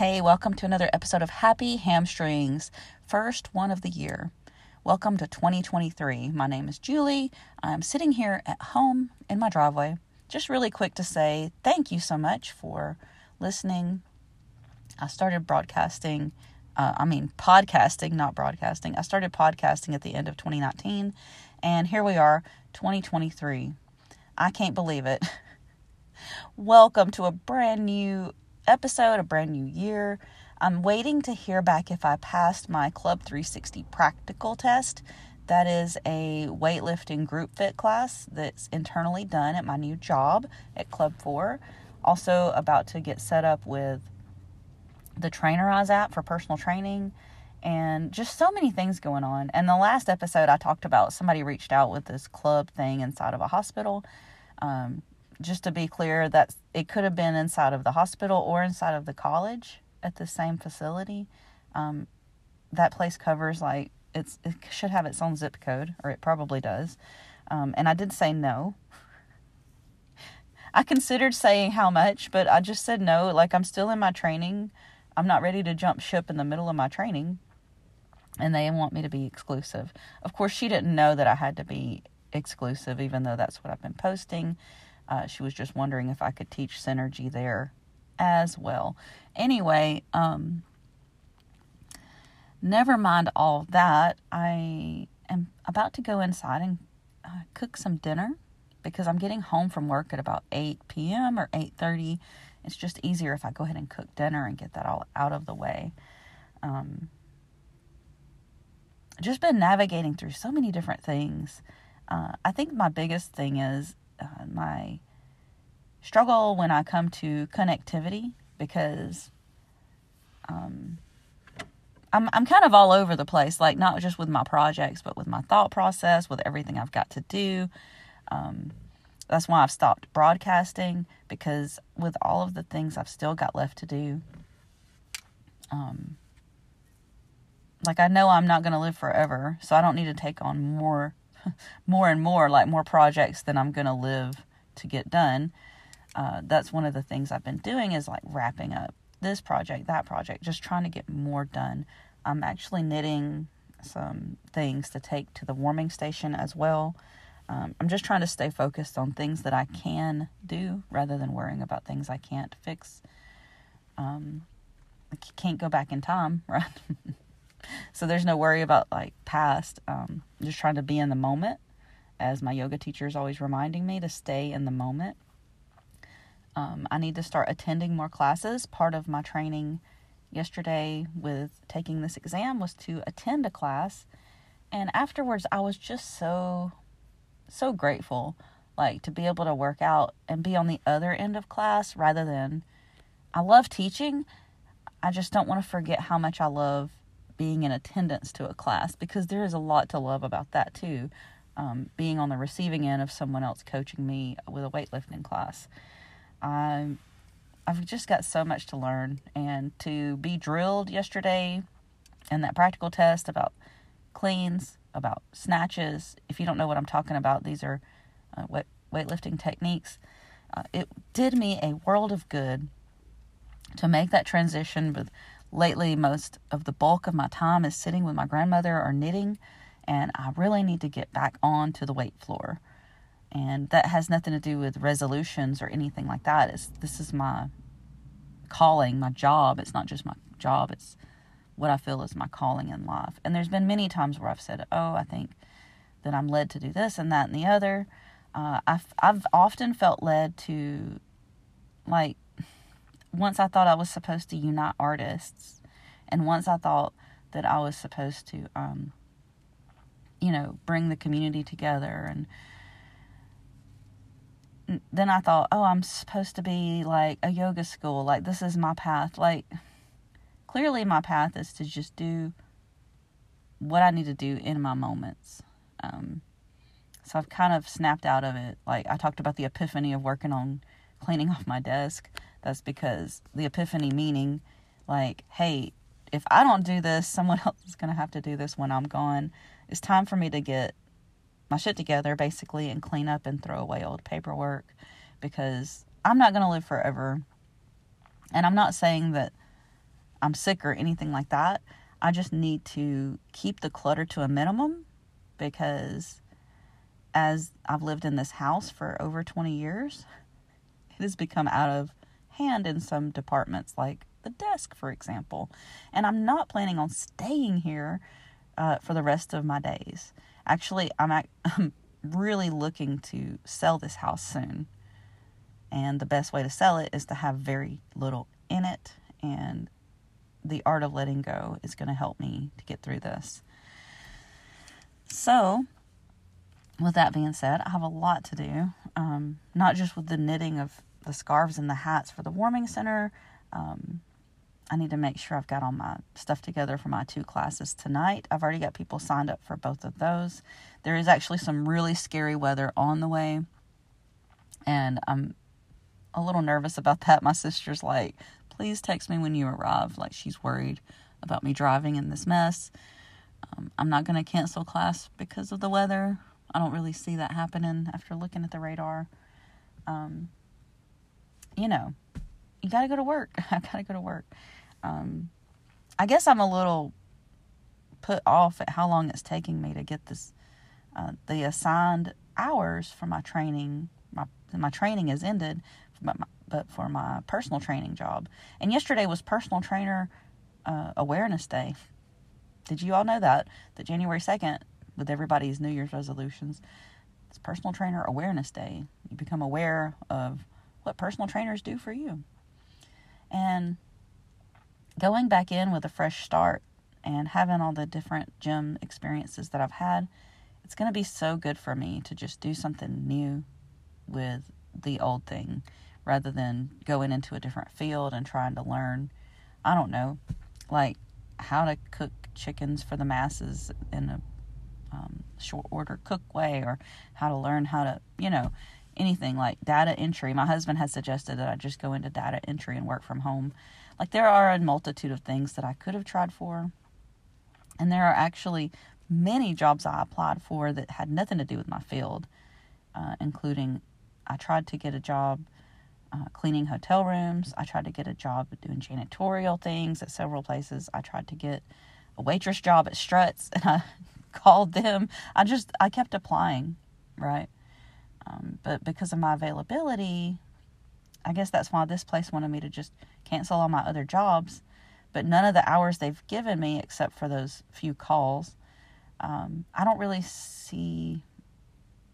Hey, welcome to another episode of Happy Hamstrings, first one of the year. Welcome to 2023. My name is Julie. I'm sitting here at home in my driveway. Just really quick to say thank you so much for listening. I started broadcasting, uh, I mean, podcasting, not broadcasting. I started podcasting at the end of 2019, and here we are, 2023. I can't believe it. Welcome to a brand new episode, a brand new year. I'm waiting to hear back if I passed my Club 360 practical test. That is a weightlifting group fit class that's internally done at my new job at Club 4. Also, about to get set up with the Trainerize app for personal training and just so many things going on. And the last episode, I talked about somebody reached out with this club thing inside of a hospital. Um, just to be clear, that it could have been inside of the hospital or inside of the college at the same facility. Um, that place covers like it's it should have its own zip code, or it probably does. Um, and I did say no. I considered saying how much, but I just said no. Like I'm still in my training. I'm not ready to jump ship in the middle of my training. And they want me to be exclusive. Of course, she didn't know that I had to be exclusive, even though that's what I've been posting. Uh, she was just wondering if I could teach synergy there as well. Anyway, um, never mind all that. I am about to go inside and uh, cook some dinner because I'm getting home from work at about 8 p.m. or 8:30. It's just easier if I go ahead and cook dinner and get that all out of the way. Um, just been navigating through so many different things. Uh, I think my biggest thing is uh, my struggle when I come to connectivity because um, I'm I'm kind of all over the place, like not just with my projects, but with my thought process, with everything I've got to do. Um, that's why I've stopped broadcasting because with all of the things I've still got left to do, um, like I know I'm not going to live forever, so I don't need to take on more, more and more, like more projects than I'm going to live to get done. Uh, that's one of the things I've been doing is like wrapping up this project, that project, just trying to get more done. I'm actually knitting some things to take to the warming station as well. Um, I'm just trying to stay focused on things that I can do rather than worrying about things I can't fix. Um, I can't go back in time, right? So there's no worry about like past. Um, just trying to be in the moment, as my yoga teacher is always reminding me to stay in the moment. Um, I need to start attending more classes. Part of my training yesterday with taking this exam was to attend a class. And afterwards, I was just so, so grateful, like to be able to work out and be on the other end of class rather than. I love teaching. I just don't want to forget how much I love being in attendance to a class because there is a lot to love about that too. Um, being on the receiving end of someone else coaching me with a weightlifting class. I'm I've just got so much to learn and to be drilled yesterday in that practical test about cleans, about snatches. If you don't know what I'm talking about, these are uh, weight, weightlifting techniques. Uh, it did me a world of good to make that transition. But lately, most of the bulk of my time is sitting with my grandmother or knitting, and I really need to get back on to the weight floor. And that has nothing to do with resolutions or anything like that. It's this is my calling my job. It's not just my job. It's what i feel is my calling in life. And there's been many times where i've said oh i think that i'm led to do this and that and the other. Uh, I've, I've often felt led to like once i thought i was supposed to unite artists and once i thought that i was supposed to um, you know bring the community together and then I thought, oh, I'm supposed to be like a yoga school. Like, this is my path. Like, clearly, my path is to just do what I need to do in my moments. Um, so I've kind of snapped out of it. Like, I talked about the epiphany of working on cleaning off my desk. That's because the epiphany meaning, like, hey, if I don't do this, someone else is going to have to do this when I'm gone. It's time for me to get my shit together basically and clean up and throw away old paperwork because I'm not going to live forever. And I'm not saying that I'm sick or anything like that. I just need to keep the clutter to a minimum because as I've lived in this house for over 20 years, it has become out of hand in some departments, like the desk, for example. And I'm not planning on staying here uh, for the rest of my days. Actually, I'm, I'm really looking to sell this house soon. And the best way to sell it is to have very little in it. And the art of letting go is going to help me to get through this. So, with that being said, I have a lot to do. Um, not just with the knitting of the scarves and the hats for the warming center. Um, I need to make sure I've got all my stuff together for my two classes tonight. I've already got people signed up for both of those. There is actually some really scary weather on the way, and I'm a little nervous about that. My sister's like, please text me when you arrive. Like, she's worried about me driving in this mess. Um, I'm not going to cancel class because of the weather. I don't really see that happening after looking at the radar. Um, you know, you got to go to work. I got to go to work. Um, I guess I'm a little put off at how long it's taking me to get this uh, the assigned hours for my training. My my training is ended, but my, but for my personal training job. And yesterday was personal trainer uh, awareness day. Did you all know that that January second, with everybody's New Year's resolutions, it's personal trainer awareness day. You become aware of what personal trainers do for you. And going back in with a fresh start and having all the different gym experiences that I've had, it's going to be so good for me to just do something new with the old thing rather than going into a different field and trying to learn, I don't know, like how to cook chickens for the masses in a um, short order cook way or how to learn how to, you know, anything like data entry. My husband has suggested that I just go into data entry and work from home like there are a multitude of things that I could have tried for. And there are actually many jobs I applied for that had nothing to do with my field, uh, including I tried to get a job uh, cleaning hotel rooms. I tried to get a job doing janitorial things at several places. I tried to get a waitress job at Struts, and I called them. I just I kept applying, right? Um, but because of my availability, I guess that's why this place wanted me to just cancel all my other jobs. But none of the hours they've given me, except for those few calls, um, I don't really see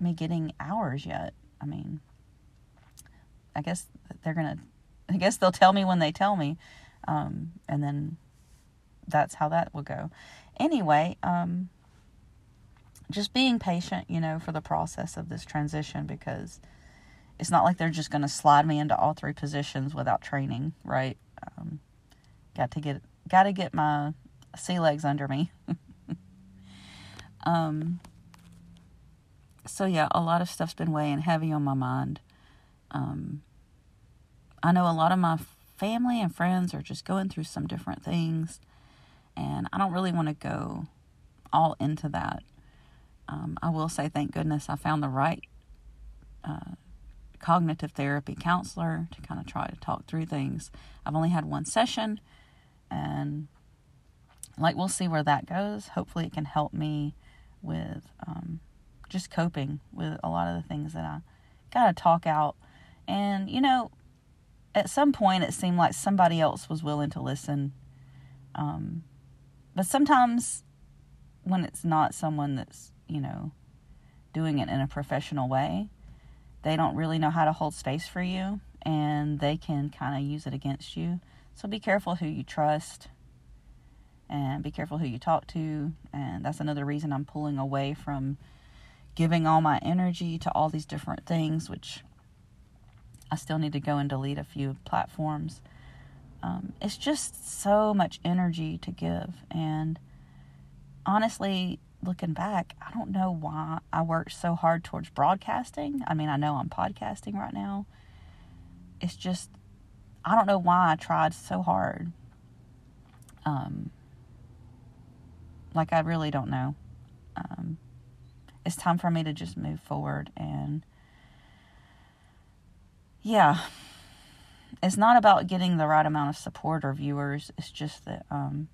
me getting hours yet. I mean, I guess they're gonna. I guess they'll tell me when they tell me, um, and then that's how that will go. Anyway, um, just being patient, you know, for the process of this transition because it's not like they're just going to slide me into all three positions without training, right? Um, got to get got to get my sea legs under me. um, so yeah, a lot of stuff's been weighing heavy on my mind. Um, I know a lot of my family and friends are just going through some different things, and I don't really want to go all into that. Um, I will say, thank goodness, I found the right uh, cognitive therapy counselor to kind of try to talk through things. I've only had one session, and like we'll see where that goes. Hopefully, it can help me with um, just coping with a lot of the things that I got to talk out. And you know, at some point, it seemed like somebody else was willing to listen. Um, but sometimes, when it's not someone that's you know doing it in a professional way, they don't really know how to hold space for you and they can kind of use it against you. So be careful who you trust and be careful who you talk to. And that's another reason I'm pulling away from giving all my energy to all these different things, which I still need to go and delete a few platforms. Um, it's just so much energy to give. And honestly, looking back, I don't know why I worked so hard towards broadcasting. I mean, I know I'm podcasting right now. It's just, I don't know why I tried so hard. Um, like, I really don't know. Um, it's time for me to just move forward and, yeah, it's not about getting the right amount of support or viewers. It's just that um,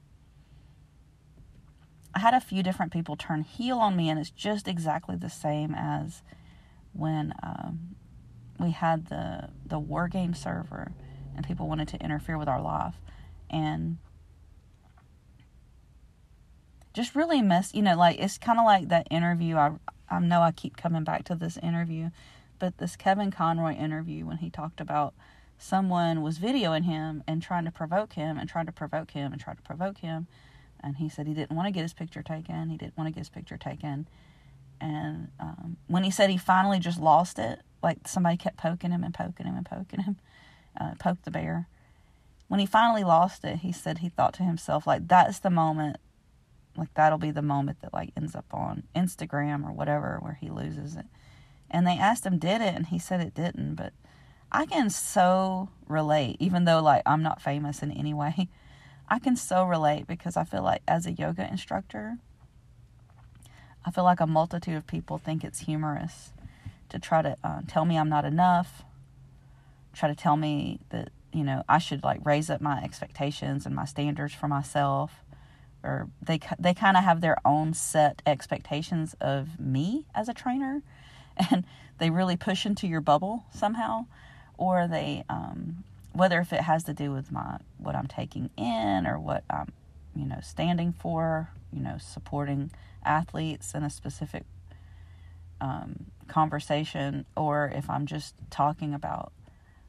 I had a few different people turn heel on me, and it's just exactly the same as when um, we had the the war game server and people wanted to interfere with our life. And just really mess you know like it's kind of like that interview I I know I keep coming back to this interview but this Kevin Conroy interview when he talked about someone was videoing him and trying to provoke him and trying to provoke him and trying to provoke him. and he said he didn't want to get his picture taken he didn't want to get his picture taken. And um, when he said he finally just lost it like somebody kept poking him and poking him and poking him uh, poked the bear. When he finally lost it he said he thought to himself like that's the moment like that'll be the moment that like ends up on instagram or whatever where he loses it. And they asked him did it? And he said it didn't but I can so relate, even though like I'm not famous in any way. I can so relate because I feel like as a yoga instructor, I feel like a multitude of people think it's humorous to try to uh, tell me I'm not enough, try to tell me that you know I should like raise up my expectations and my standards for myself, or they they kind of have their own set expectations of me as a trainer, and they really push into your bubble somehow or they um, whether if it has to do with my what I'm taking in or what I'm you know standing for, you know supporting athletes in a specific um, conversation, or if I'm just talking about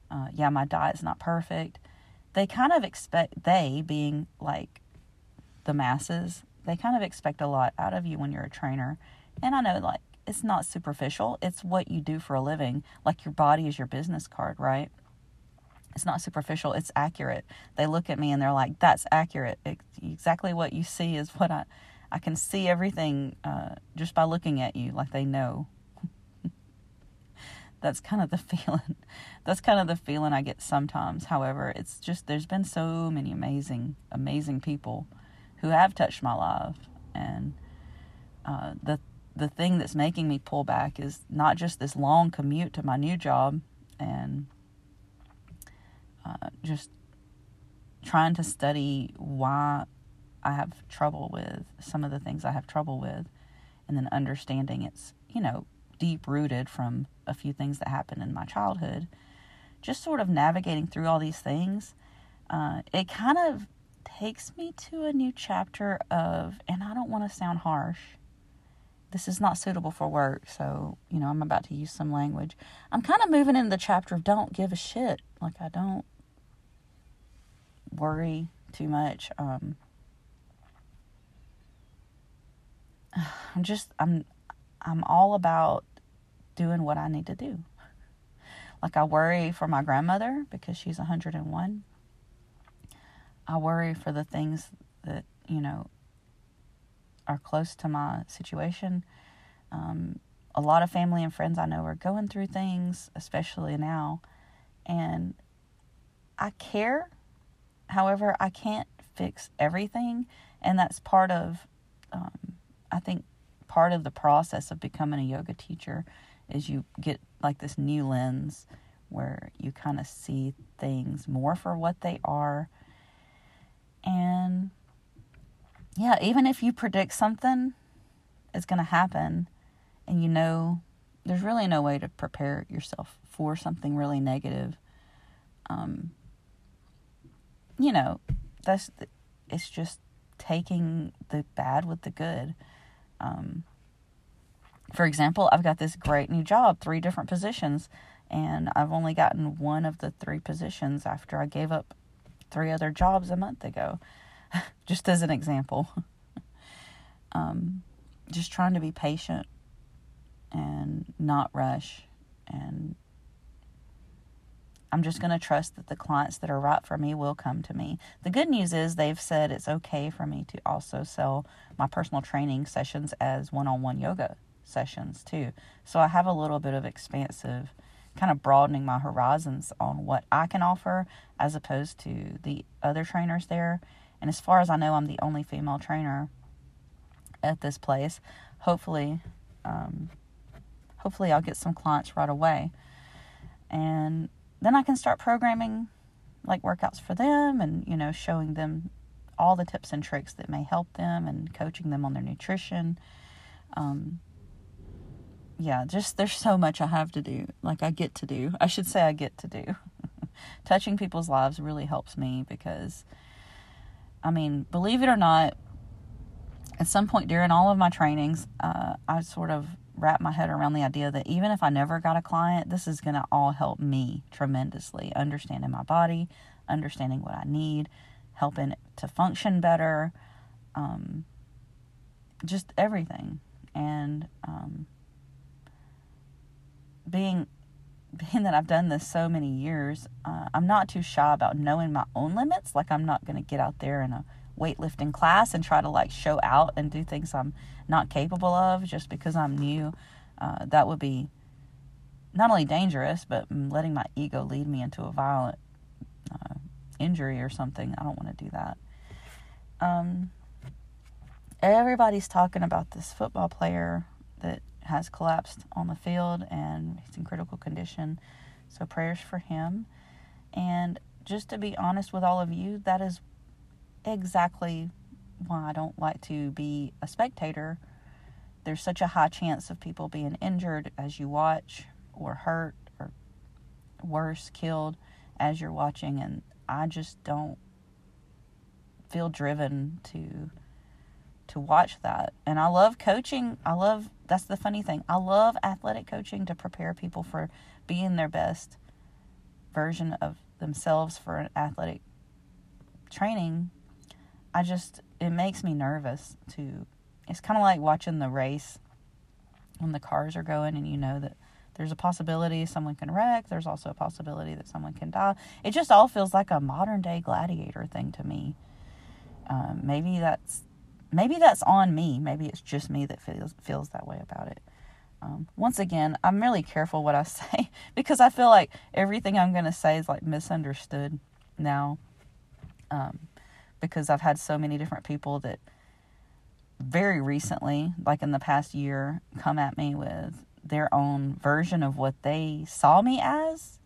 uh, yeah my diet's not perfect, they kind of expect they being like the masses they kind of expect a lot out of you when you're a trainer and i know like it's not superficial. It's what you do for a living. Like your body is your business card, right? It's not superficial. It's accurate. They look at me and they're like, "That's accurate. It, exactly what you see is what I. I can see everything uh, just by looking at you. Like they know." That's kind of the feeling. That's kind of the feeling I get sometimes. However, it's just there's been so many amazing, amazing people who have touched my life, and uh, the the thing that's making me pull back is not just this long commute to my new job and uh, just trying to study why I have trouble with some of the things I have trouble with, and then understanding it's, you know, deep rooted from a few things that happened in my childhood. Just sort of navigating through all these things, uh, it kind of takes me to a new chapter of, and I don't want to sound harsh, this is not suitable for work, so, you know, I'm about to use some language. I'm kind of moving into the chapter of don't give a shit. Like, I don't worry too much. Um, I'm just, I'm, I'm all about doing what I need to do. Like, I worry for my grandmother because she's 101. I worry for the things that, you know, are close to my situation. Um, a lot of family and friends I know are going through things, especially now, and I care. However, I can't fix everything, and that's part of, um, I think, part of the process of becoming a yoga teacher is you get like this new lens where you kind of see things more for what they are. And yeah, even if you predict something is going to happen and you know there's really no way to prepare yourself for something really negative, um, you know, that's it's just taking the bad with the good. Um, for example, I've got this great new job, three different positions, and I've only gotten one of the three positions after I gave up three other jobs a month ago. just as an example. um, just trying to be patient and not rush. And I'm just going to trust that the clients that are right for me will come to me. The good news is they've said it's okay for me to also sell my personal training sessions as one on one yoga sessions too. So I have a little bit of expansive kind of broadening my horizons on what I can offer as opposed to the other trainers there and as far as I know, I'm the only female trainer at this place. Hopefully, um, hopefully I'll get some clients right away, and then I can start programming like workouts for them and, you know, showing them all the tips and tricks that may help them and coaching them on their nutrition. Um, yeah, just there's so much I have to do. Like I get to do. I should say I get to do. Touching people's lives really helps me because I mean, believe it or not, at some point during all of my trainings, uh, I sort of wrap my head around the idea that even if I never got a client, this is going to all help me tremendously. Understanding my body, understanding what I need, helping to function better, um, just everything. And um, being being that I've done this so many years, uh, I'm not too shy about knowing my own limits. Like I'm not going to get out there in a weightlifting class and try to like show out and do things I'm not capable of just because I'm new. Uh, that would be not only dangerous, but letting my ego lead me into a violent uh, injury or something. I don't want to do that. Um, everybody's talking about this football player that has collapsed on the field and he's in critical condition. So prayers for him. And just to be honest with all of you, that is exactly why I don't like to be a spectator. There's such a high chance of people being injured as you watch, or hurt, or worse, killed as you're watching, and I just don't feel driven to to watch that. And I love coaching. I love that's the funny thing. I love athletic coaching to prepare people for being their best version of themselves for an athletic training. I just it makes me nervous to it's kind of like watching the race when the cars are going and you know that there's a possibility someone can wreck there's also a possibility that someone can die it just all feels like a modern day gladiator thing to me um, maybe that's maybe that's on me. Maybe it's just me that feels feels that way about it. Um, once again, I'm really careful what I say because I feel like everything I'm going to say is like misunderstood now. Um, because I've had so many different people that very recently, like in the past year, come at me with their own version of what they saw me as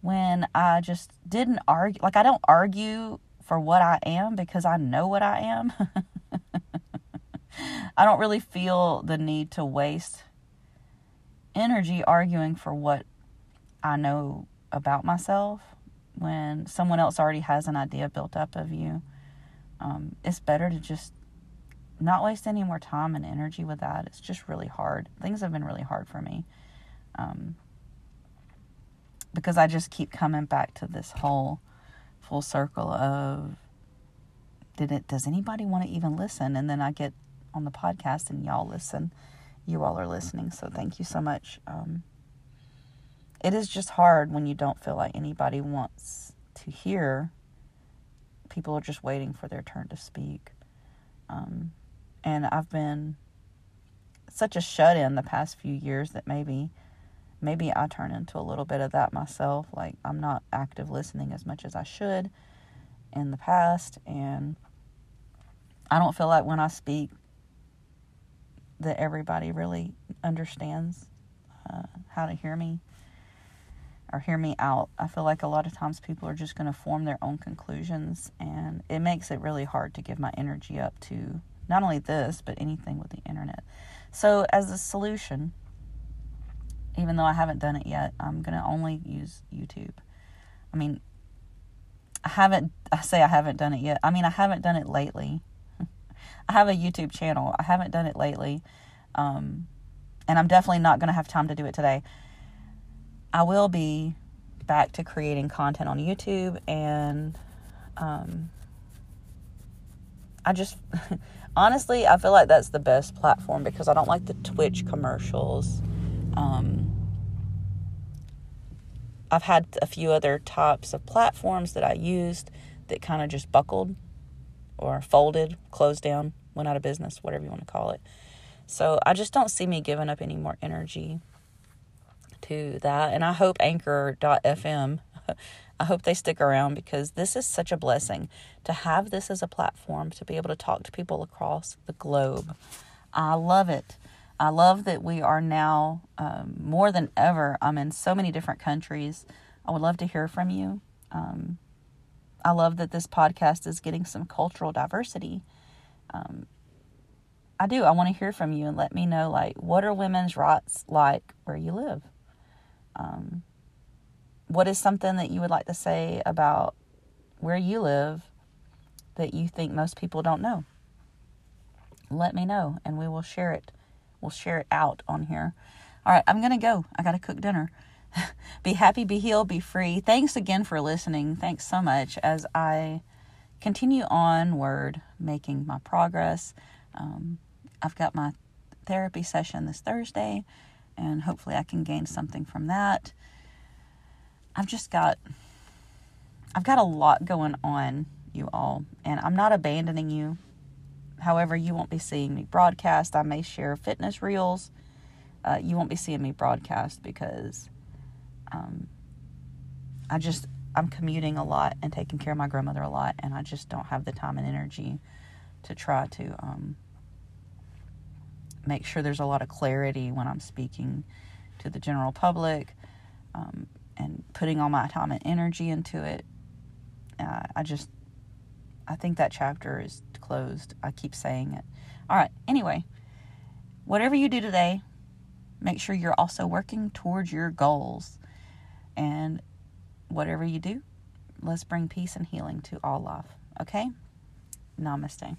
when I just didn't argue. Like, I don't argue for what I am because I know what I am. I don't really feel the need to waste energy arguing for what I know about myself when someone else already has an idea built up of you. Um, it's better to just not waste any more time and energy with that. It's just really hard. Things have been really hard for me. Um, because I just keep coming back to this whole full circle of did it does anybody want to even listen and then i get on the podcast and y'all listen you all are listening so thank you so much um, it is just hard when you don't feel like anybody wants to hear. People are just waiting for their turn to speak. Um, and i've been such a shut in the past few years that maybe maybe I turn into a little bit of that myself. Like I'm not active listening as much as I should in the past, and I don't feel like when I speak that everybody really understands uh, how to hear me or hear me out. I feel like a lot of times people are just going to form their own conclusions, and it makes it really hard to give my energy up to not only this, but anything with the internet. So, as a solution, even though I haven't done it yet, I'm going to only use YouTube. I mean, I haven't, I say I haven't done it yet. I mean, I haven't done it lately. I have a YouTube channel. I haven't done it lately. Um, and I'm definitely not going to have time to do it today. I will be back to creating content on YouTube and um, I just honestly I feel like that's the best platform because I don't like the Twitch commercials. Um, I've had a few other types of platforms that I used that kind of just buckled or folded, closed down, went out of business, whatever you want to call it. So I just don't see me giving up any more energy to that. And I hope Anchor.fm, I hope they stick around because this is such a blessing to have this as a platform to be able to talk to people across the globe. I love it. I love that we are now um, more than ever. I'm in so many different countries. I would love to hear from you. Um, I love that this podcast is getting some cultural diversity. Um, I do. I want to hear from you and let me know, like, what are women's rights like where you live? Um, what is something that you would like to say about where you live that you think most people don't know? Let me know and we will share it. We'll share it out on here. All right, I'm going to go. I got to cook dinner. be happy, be healed, be free. Thanks again for listening. Thanks so much as I continue onward making my progress. Um, I've got my therapy session this Thursday, and hopefully, I can gain something from that. I've just got I've got a lot going on, you all, and I'm not abandoning you. However, you won't be seeing me broadcast. I may share fitness reels. Uh, you won't be seeing me broadcast because um, I just I'm commuting a lot and taking care of my grandmother a lot, and I just don't have the time and energy to try to um, make sure there's a lot of clarity when I'm speaking to the general public um, and putting all my time and energy into it. Uh, I just I think that chapter is closed. I keep saying it. All right. Anyway, whatever you do today, make sure you're also working towards your goals. And whatever you do, let's bring peace and healing to all life. Okay? Namaste.